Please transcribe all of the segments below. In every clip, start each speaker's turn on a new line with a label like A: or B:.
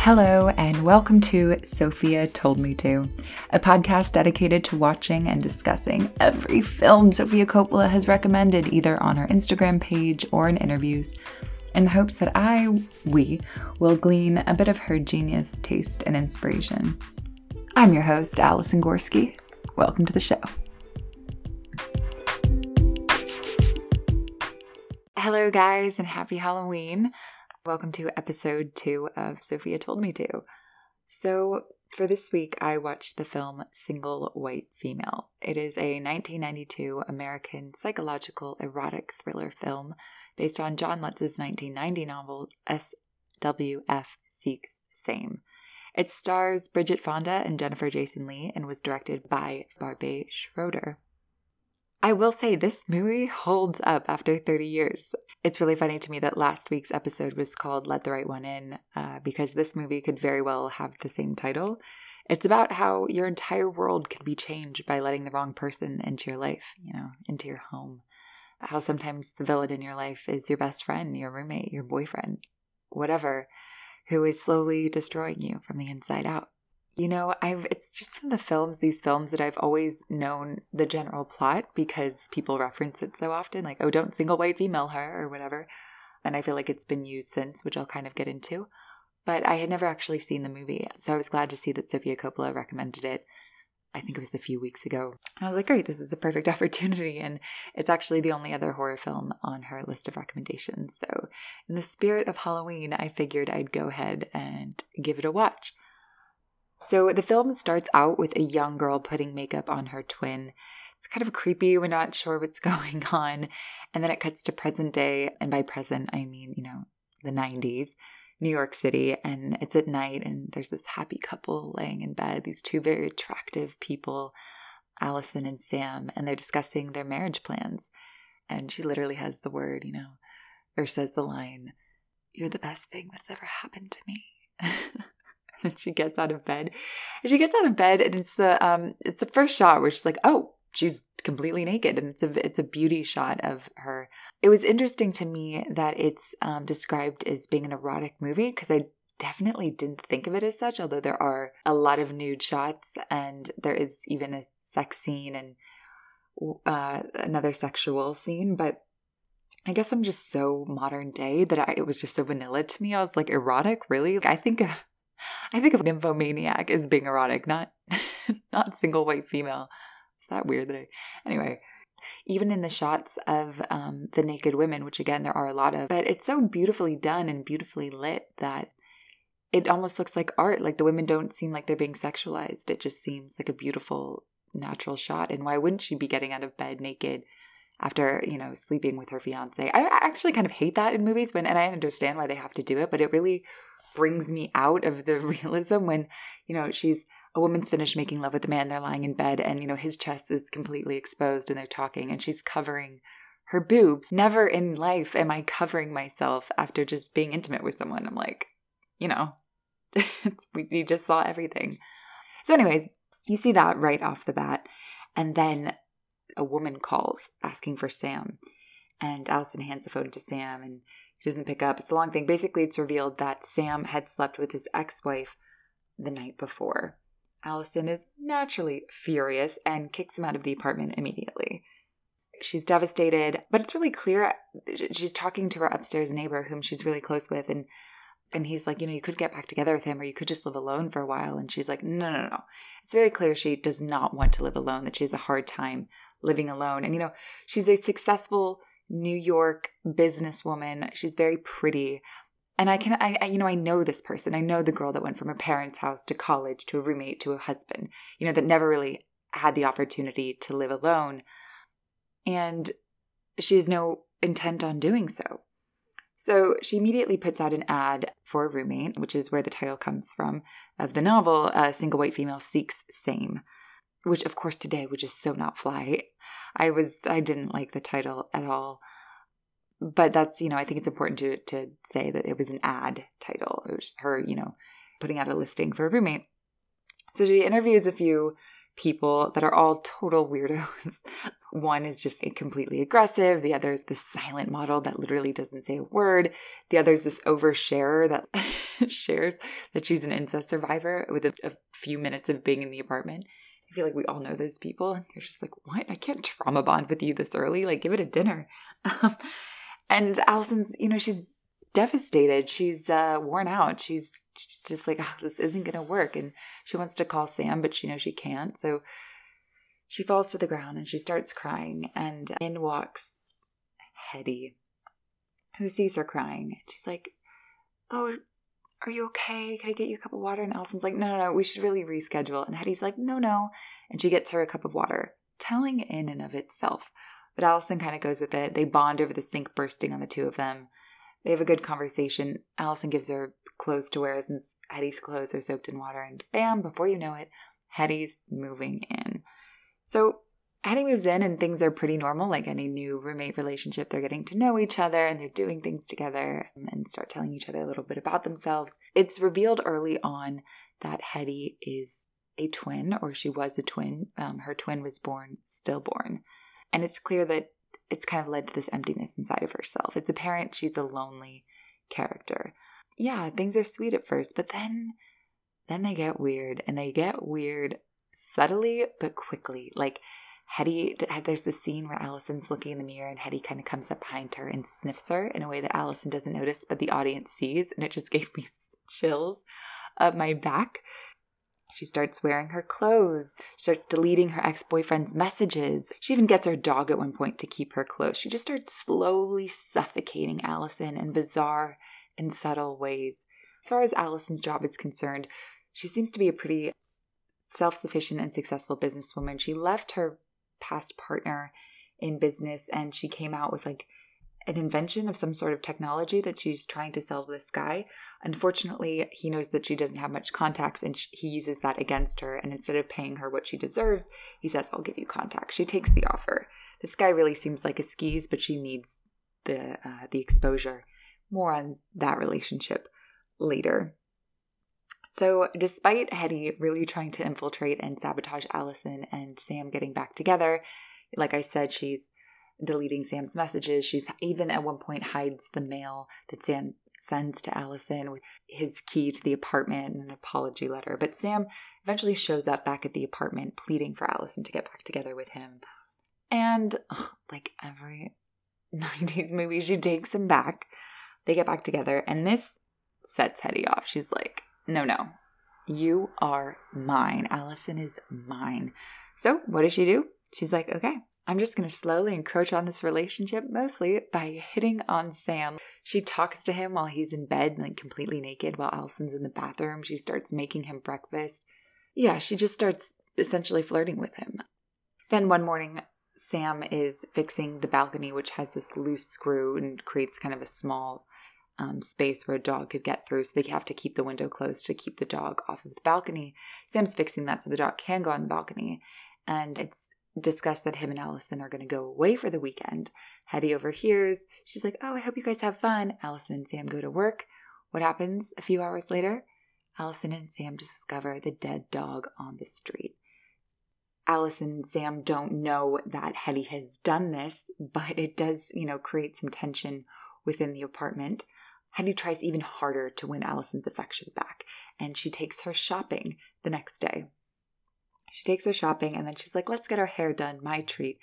A: Hello, and welcome to Sofia Told Me To, a podcast dedicated to watching and discussing every film Sofia Coppola has recommended, either on her Instagram page or in interviews, in the hopes that I, we, will glean a bit of her genius, taste, and inspiration. I'm your host, Allison Gorski. Welcome to the show. Hello, guys, and happy Halloween. Welcome to episode two of Sofia Told Me To. So, for this week, I watched the film Single White Female. It is a 1992 American psychological erotic thriller film based on John Lutz's 1990 novel SWF Seeks Same. It stars Bridget Fonda and Jennifer Jason Leigh and was directed by Barbet Schroeder. I will say this movie holds up after 30 years. It's really funny to me that last week's episode was called Let the Right One In uh, because this movie could very well have the same title. It's about how your entire world can be changed by letting the wrong person into your life, you know, into your home. How sometimes the villain in your life is your best friend, your roommate, your boyfriend, whatever, who is slowly destroying you from the inside out. You know, I've it's just from the films, these films that I've always known the general plot because people reference it so often, like, oh, don't single white female her or whatever. And I feel like it's been used since, which I'll kind of get into. But I had never actually seen the movie. So I was glad to see that Sofia Coppola recommended it. I think it was a few weeks ago. I was like, great, this is a perfect opportunity. And it's actually the only other horror film on her list of recommendations. So, in the spirit of Halloween, I figured I'd go ahead and give it a watch. So the film starts out with a young girl putting makeup on her twin. It's kind of creepy. We're not sure what's going on. And then it cuts to present day. And by present, I mean, you know, the 90s, New York City. And it's at night, and there's this happy couple laying in bed, these two very attractive people, Allison and Sam, and they're discussing their marriage plans. And she literally has the word, you know, or says the line, You're the best thing that's ever happened to me. and she gets out of bed. And she gets out of bed and it's the um it's the first shot where she's like, "Oh, she's completely naked." And it's a it's a beauty shot of her. It was interesting to me that it's um, described as being an erotic movie because I definitely didn't think of it as such, although there are a lot of nude shots and there is even a sex scene and uh, another sexual scene, but I guess I'm just so modern day that I, it was just so vanilla to me. I was like, erotic, really? I think of I think of nymphomaniac as being erotic, not not single white female. Is that weird that I anyway. Even in the shots of um, the naked women, which again there are a lot of, but it's so beautifully done and beautifully lit that it almost looks like art. Like the women don't seem like they're being sexualized. It just seems like a beautiful natural shot. And why wouldn't she be getting out of bed naked after you know sleeping with her fiance? I actually kind of hate that in movies, but and I understand why they have to do it, but it really brings me out of the realism when, you know, she's a woman's finished making love with the man, they're lying in bed, and, you know, his chest is completely exposed and they're talking, and she's covering her boobs. Never in life am I covering myself after just being intimate with someone. I'm like, you know, we just saw everything. So, anyways, you see that right off the bat. And then a woman calls asking for Sam. And Allison hands the phone to Sam, and he doesn't pick up. It's a long thing. Basically, it's revealed that Sam had slept with his ex wife the night before. Allison is naturally furious and kicks him out of the apartment immediately. She's devastated, but it's really clear she's talking to her upstairs neighbor, whom she's really close with, and and he's like, you know, you could get back together with him, or you could just live alone for a while. And she's like, no, no, no. It's very clear she does not want to live alone. That she has a hard time living alone. And you know, she's a successful New York businesswoman. She's very pretty. And I can, I, I, you know, I know this person. I know the girl that went from her parents' house to college to a roommate to a husband, you know, that never really had the opportunity to live alone. And she has no intent on doing so. So she immediately puts out an ad for a roommate, which is where the title comes from of the novel, A Single White Female Seeks Same which of course today would just so not fly. I was I didn't like the title at all. But that's, you know, I think it's important to to say that it was an ad title. It was her, you know, putting out a listing for a roommate. So she interviews a few people that are all total weirdos. One is just completely aggressive. The other is the silent model that literally doesn't say a word. The other is this oversharer that shares that she's an incest survivor with a, a, few minutes of being in the apartment. I feel like we all know those people. And you're just like, what? I can't trauma bond with you this early. Like, give it a dinner. and Allison's, you know, she's devastated. She's uh, worn out. She's just like, oh, this isn't going to work. And she wants to call Sam, but she knows she can't. So she falls to the ground and she starts crying. And in walks Hetty, who sees her crying. She's like, oh, are you okay? Can I get you a cup of water? And Allison's like, no, no, no, we should really reschedule. And Hetty's like, no, no. And she gets her a cup of water, telling in and of itself. But Allison kind of goes with it. They bond over the sink bursting on the two of them. They have a good conversation. Allison gives her clothes to wear since Hetty's clothes are soaked in water, and bam, before you know it, Hetty's moving in. So Hetty moves in, and things are pretty normal, like any new roommate relationship. They're getting to know each other and they're doing things together and start telling each other a little bit about themselves. It's revealed early on that Hetty is a twin, or she was a twin. Um, her twin was born stillborn. And it's clear that it's kind of led to this emptiness inside of herself. It's apparent she's a lonely character. Yeah, things are sweet at first, but then then they get weird and they get weird subtly but quickly. Like Hetty, there's the scene where Allison's looking in the mirror and Hetty kind of comes up behind her and sniffs her in a way that Allison doesn't notice, but the audience sees, and it just gave me chills up my back. She starts wearing her clothes. She starts deleting her ex boyfriend's messages. She even gets her dog at one point to keep her close. She just starts slowly suffocating Allison in bizarre and subtle ways. As far as Allison's job is concerned, she seems to be a pretty self sufficient and successful businesswoman. She left her past partner in business and she came out with like an invention of some sort of technology that she's trying to sell to this guy. Unfortunately, he knows that she doesn't have much contacts and he uses that against her. And instead of paying her what she deserves, he says, I'll give you contacts. She takes the offer. This guy really seems like a skis, but she needs the, uh, the exposure. More on that relationship later. So, despite Hetty really trying to infiltrate and sabotage Allison and Sam getting back together, like I said, she's deleting Sam's messages. She's even at one point hides the mail that Sam sends to Allison with his key to the apartment and an apology letter. But Sam eventually shows up back at the apartment pleading for Allison to get back together with him. And like every 90s movie, she takes him back. They get back together, and this sets Hetty off. She's like, no, no, you are mine. Allison is mine. So what does she do? She's like, okay, I'm just going to slowly encroach on this relationship, mostly by hitting on Sam. She talks to him while he's in bed, like completely naked, while Allison's in the bathroom. She starts making him breakfast. Yeah, she just starts essentially flirting with him. Then one morning, Sam is fixing the balcony, which has this loose screw and creates kind of a small um, space where a dog could get through. So they have to keep the window closed to keep the dog off of the balcony. Sam's fixing that so the dog can go on the balcony. And it's discussed that him and Allison are going to go away for the weekend. Hetty overhears. She's like, Oh, I hope you guys have fun. Allison and Sam go to work. What happens a few hours later? Allison and Sam discover the dead dog on the street. Allison and Sam don't know that Hetty has done this, but it does, you know, create some tension within the apartment. Hetty tries even harder to win Allison's affection back, and she takes her shopping the next day. She takes her shopping and then she's like, let's get our hair done, my treat.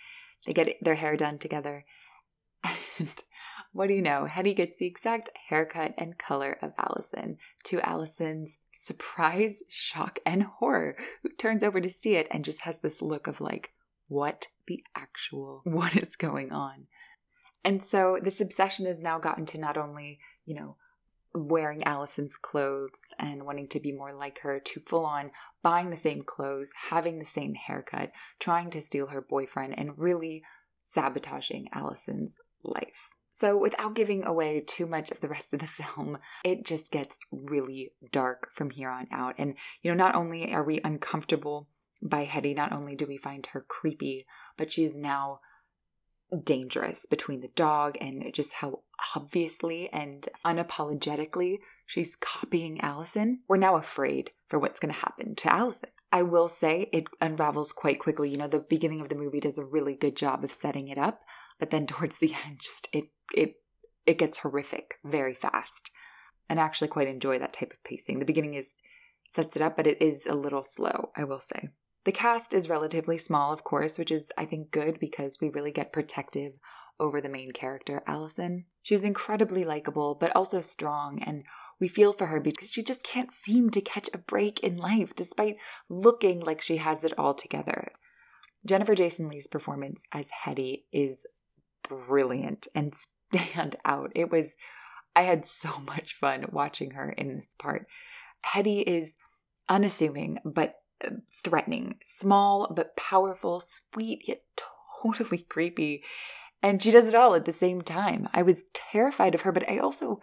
A: They get their hair done together. And what do you know? Hetty gets the exact haircut and color of Allison to Allison's surprise, shock, and horror, who turns over to see it and just has this look of like, what the actual, what is going on? And so this obsession has now gotten to not only, you know, wearing Allison's clothes and wanting to be more like her to full on buying the same clothes, having the same haircut, trying to steal her boyfriend, and really sabotaging Allison's life. So, without giving away too much of the rest of the film, it just gets really dark from here on out. And, you know, not only are we uncomfortable by Hetty, not only do we find her creepy, but she's now dangerous between the dog and just how obviously and unapologetically she's copying Allison, we're now afraid for what's going to happen to Allison. I will say it unravels quite quickly. You know, the beginning of the movie does a really good job of setting it up, but then towards the end just it it it gets horrific very fast. And I actually quite enjoy that type of pacing. The beginning is sets it up, but it is a little slow, I will say. The cast is relatively small, of course, which is, I think, good because we really get protective over the main character, Allison. She's incredibly likable, but also strong, and we feel for her because she just can't seem to catch a break in life despite looking like she has it all together. Jennifer Jason Leigh's performance as Hetty is brilliant and stand out. It was, I had so much fun watching her in this part. Hetty is unassuming but uh, threatening, small but powerful, sweet yet totally creepy. And she does it all at the same time. I was terrified of her, but I also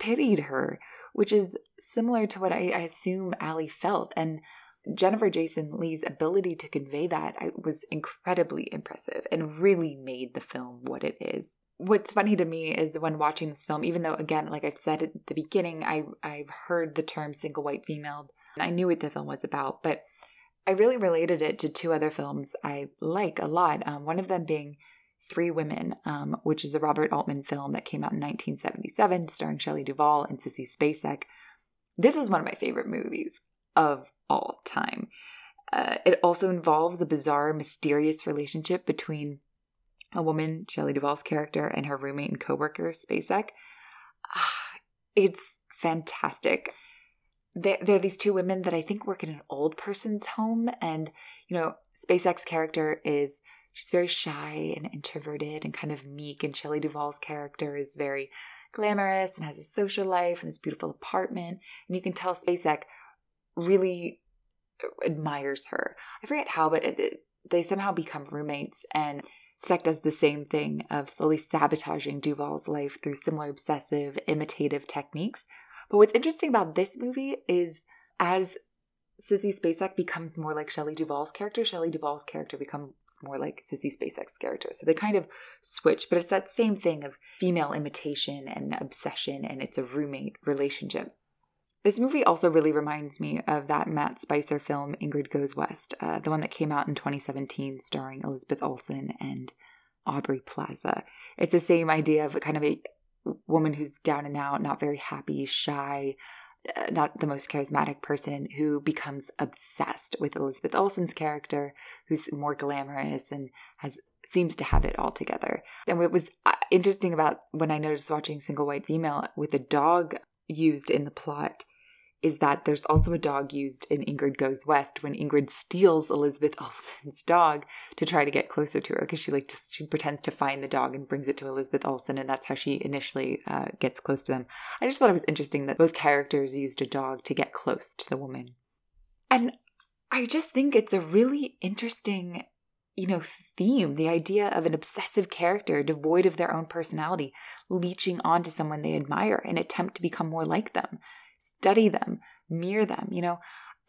A: pitied her, which is similar to what I, I assume Allie felt. And Jennifer Jason Leigh's ability to convey that was incredibly impressive and really made the film what it is. What's funny to me is when watching this film, even though again, like I've said at the beginning, I I've heard the term single white female. I knew what the film was about, but I really related it to two other films I like a lot. Um, one of them being Three Women, um, which is a Robert Altman film that came out in 1977, starring Shelley Duvall and Sissy Spacek. This is one of my favorite movies of all time. Uh, it also involves a bizarre, mysterious relationship between a woman, Shelley Duvall's character, and her roommate and coworker, Spacek. Ah, it's fantastic. There, there are these two women that I think work in an old person's home, and you know, Spacek's character is she's very shy and introverted and kind of meek, and Shelley Duvall's character is very glamorous and has a social life and this beautiful apartment. And you can tell Spacek really admires her. I forget how, but it, it, they somehow become roommates, and Spacek does the same thing of slowly sabotaging Duvall's life through similar obsessive, imitative techniques. But what's interesting about this movie is as Sissy Spacek becomes more like Shelley Duvall's character, Shelley Duvall's character becomes more like Sissy Spacek's character. So they kind of switch, but it's that same thing of female imitation and obsession, and it's a roommate relationship. This movie also really reminds me of that Matt Spicer film, Ingrid Goes West, uh, the one that came out in 2017, starring Elizabeth Olsen and Aubrey Plaza. It's the same idea of kind of a woman who's down and out, not very happy, shy, not the most charismatic person who becomes obsessed with Elizabeth Olsen's character, who's more glamorous and has seems to have it all together. And what was uh, interesting about when I noticed watching Single White Female with a dog used in the plot is that there's also a dog used in Ingrid Goes West when Ingrid steals Elizabeth Olsen's dog to try to get closer to her because she like just, she pretends to find the dog and brings it to Elizabeth Olsen and that's how she initially uh, gets close to them. I just thought it was interesting that both characters used a dog to get close to the woman, and I just think it's a really interesting you know theme the idea of an obsessive character devoid of their own personality leeching onto someone they admire and attempt to become more like them study them, mirror them. You know,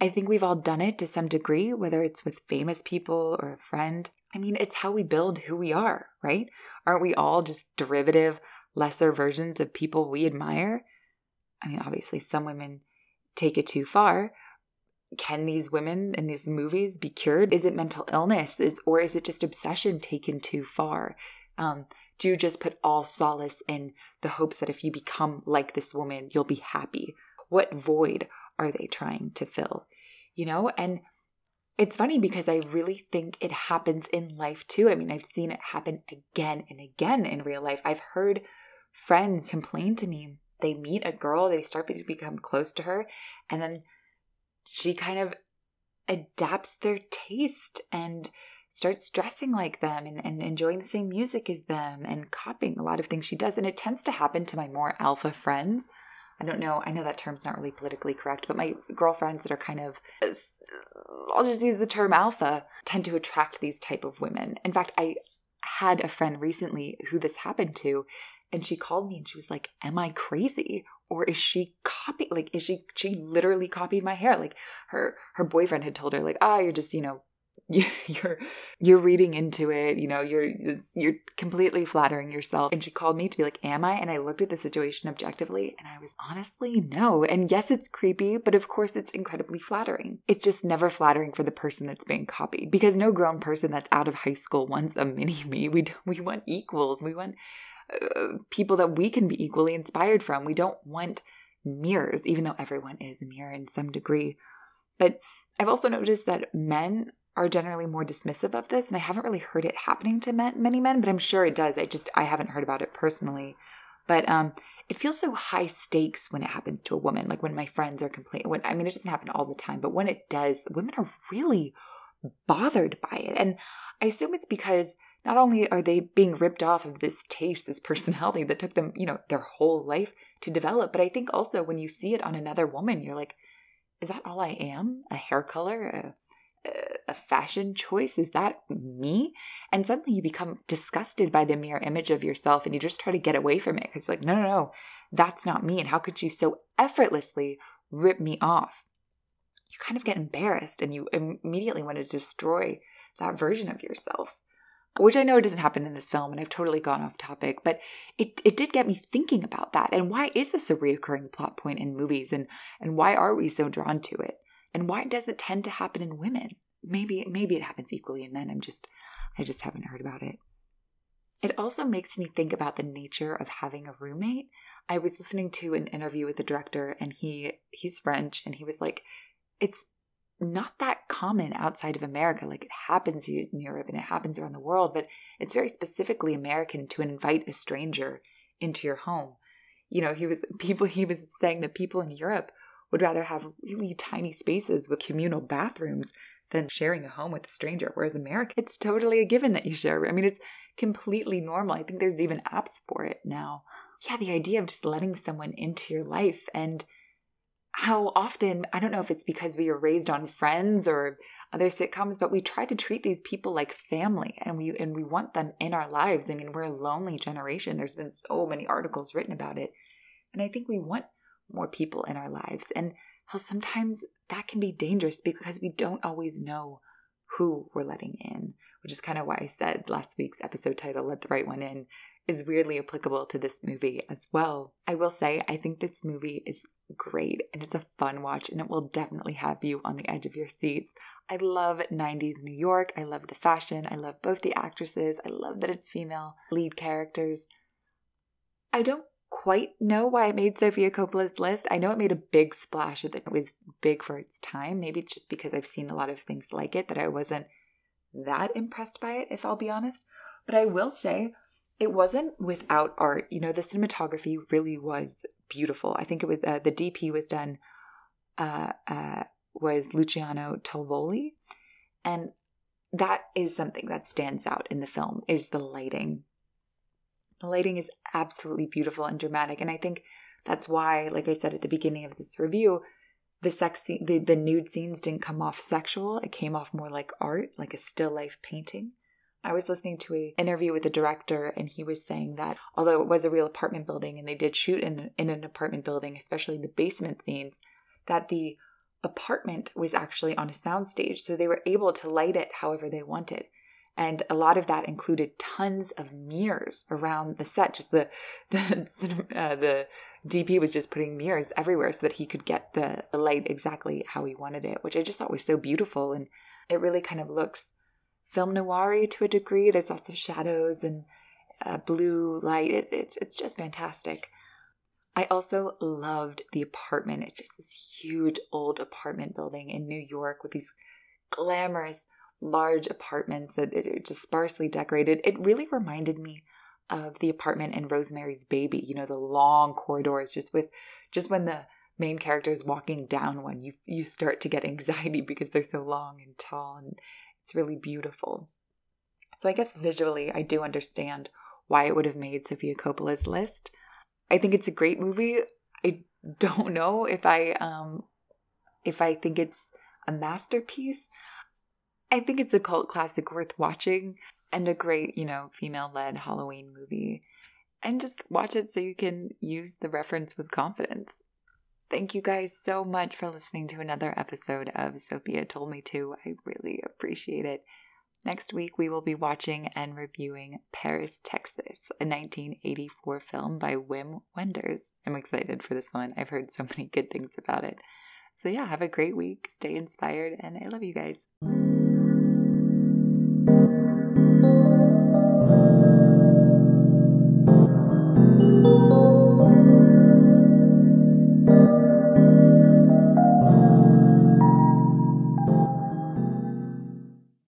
A: I think we've all done it to some degree, whether it's with famous people or a friend. I mean, it's how we build who we are, right? Aren't we all just derivative, lesser versions of people we admire? I mean, obviously, some women take it too far. Can these women in these movies be cured? Is it mental illness? Is or is it just obsession taken too far? Um, do you just put all solace in the hopes that if you become like this woman, you'll be happy? What void are they trying to fill? You know, and it's funny because I really think it happens in life too. I mean, I've seen it happen again and again in real life. I've heard friends complain to me. They meet a girl, they start to become close to her, and then she kind of adapts their taste and starts dressing like them and, and enjoying the same music as them and copying a lot of things she does. And it tends to happen to my more alpha friends. I don't know. I know that term's not really politically correct, but my girlfriends that are kind of, I'll just use the term alpha, tend to attract these type of women. In fact, I had a friend recently who this happened to, and she called me and she was like, "Am I crazy? Or is she copy? Like, is she? She literally copied my hair. Like, her her boyfriend had told her, like, ah, oh, you're just you know you're you're reading into it you know you're you're completely flattering yourself. And she called me to be like am i? And i looked at the situation objectively and i was honestly no. And yes it's creepy but of course it's incredibly flattering. It's just never flattering for the person that's being copied. Because no grown person that's out of high school wants a mini me. We we want equals. We want uh, people that we can be equally inspired from. We don't want mirrors even though everyone is a mirror in some degree. But I've also noticed that men are generally more dismissive of this and i haven't really heard it happening to men, many men but i'm sure it does. I just i haven't heard about it personally. But um it feels so high stakes when it happens to a woman like when my friends are complaining when i mean it doesn't happen all the time but when it does women are really bothered by it. And i assume it's because not only are they being ripped off of this taste this personality that took them you know their whole life to develop but i think also when you see it on another woman you're like is that all i am? A hair color? A a fashion choice? Is that me? And suddenly you become disgusted by the mirror image of yourself and you just try to get away from it because, like, no, no, no, that's not me. And how could you so effortlessly rip me off? You kind of get embarrassed and you immediately want to destroy that version of yourself. Which I know doesn't happen in this film, and I've totally gone off topic, but it, it did get me thinking about that. And why is this a reoccurring plot point in movies? And, and why are we so drawn to it? And why does it tend to happen in women? Maybe maybe it happens equally in men. I'm just I just haven't heard about it. It also makes me think about the nature of having a roommate. I was listening to an interview with the director and he he's French and he was like it's not that common outside of America. Like it happens in Europe and it happens around the world, but it's very specifically American to invite a stranger into your home. You know, he was people he was saying that people in Europe would rather have really tiny spaces with communal bathrooms than sharing a home with a stranger. Whereas America, it's totally a given that you share. I mean, it's completely normal. I think there's even apps for it now. Yeah, the idea of just letting someone into your life and how often, I don't know if it's because we were raised on friends or other sitcoms, but we try to treat these people like family and we and we want them in our lives. I mean, we're a lonely generation. There's been so many articles written about it. And I think we want more people in our lives and how sometimes that can be dangerous because we don't always know who we're letting in, which is kind of why I said last week's episode title, Let the Right One In, is weirdly applicable to this movie as well. I will say, I think this movie is great and it's a fun watch and it will definitely have you on the edge of your seats. I love 90s New York. I love the fashion. I love both the actresses. I love that it's female lead characters. I don't quite know why it made Sofia Coppola's list. I know it made a big splash. It was big for its time. Maybe it's just because I've seen a lot of things like it that I wasn't that impressed by it, if I'll be honest. But I will say it wasn't without art. You know, the cinematography really was beautiful. I think it was uh, the DP was done uh, uh, was Luciano Tovoli, and that is something that stands out in the film is the lighting the lighting is absolutely beautiful and dramatic. And I think that's why, like I said at the beginning of this review, the sex scene, the, the nude scenes didn't come off sexual. It came off more like art, like a still life painting. I was listening to an interview with the director, and he was saying that although it was a real apartment building and they did shoot in, in an apartment building, especially the basement scenes, that the apartment was actually on a soundstage. So they were able to light it however they wanted. And a lot of that included tons of mirrors around the set. Just the the, uh, the DP was just putting mirrors everywhere so that he could get the, the light exactly how he wanted it, which I just thought was so beautiful. And it really kind of looks film noir to a degree. There's lots of shadows and uh, blue light. It, it's it's just fantastic. I also loved the apartment. It's just this huge old apartment building in New York with these glamorous large apartments that it just sparsely decorated. It really reminded me of the apartment in Rosemary's Baby. You know, the long corridors, just with just when the main character is walking down one, you you start to get anxiety because they're so long and tall, and it's really beautiful. So I guess visually, I do understand why it would have made Sofia Coppola's list. I think it's a great movie. I don't know if I um if I think it's a masterpiece. I think it's a cult classic worth watching and a great, you know, female led Halloween movie. And just watch it so you can use the reference with confidence. Thank you guys so much for listening to another episode of Sofia Told Me To. I really appreciate it. Next week, we will be watching and reviewing Paris, Texas, a 1984 film by Wim Wenders. I'm excited for this one. I've heard so many good things about it. So, yeah, have a great week. Stay inspired, and I love you guys.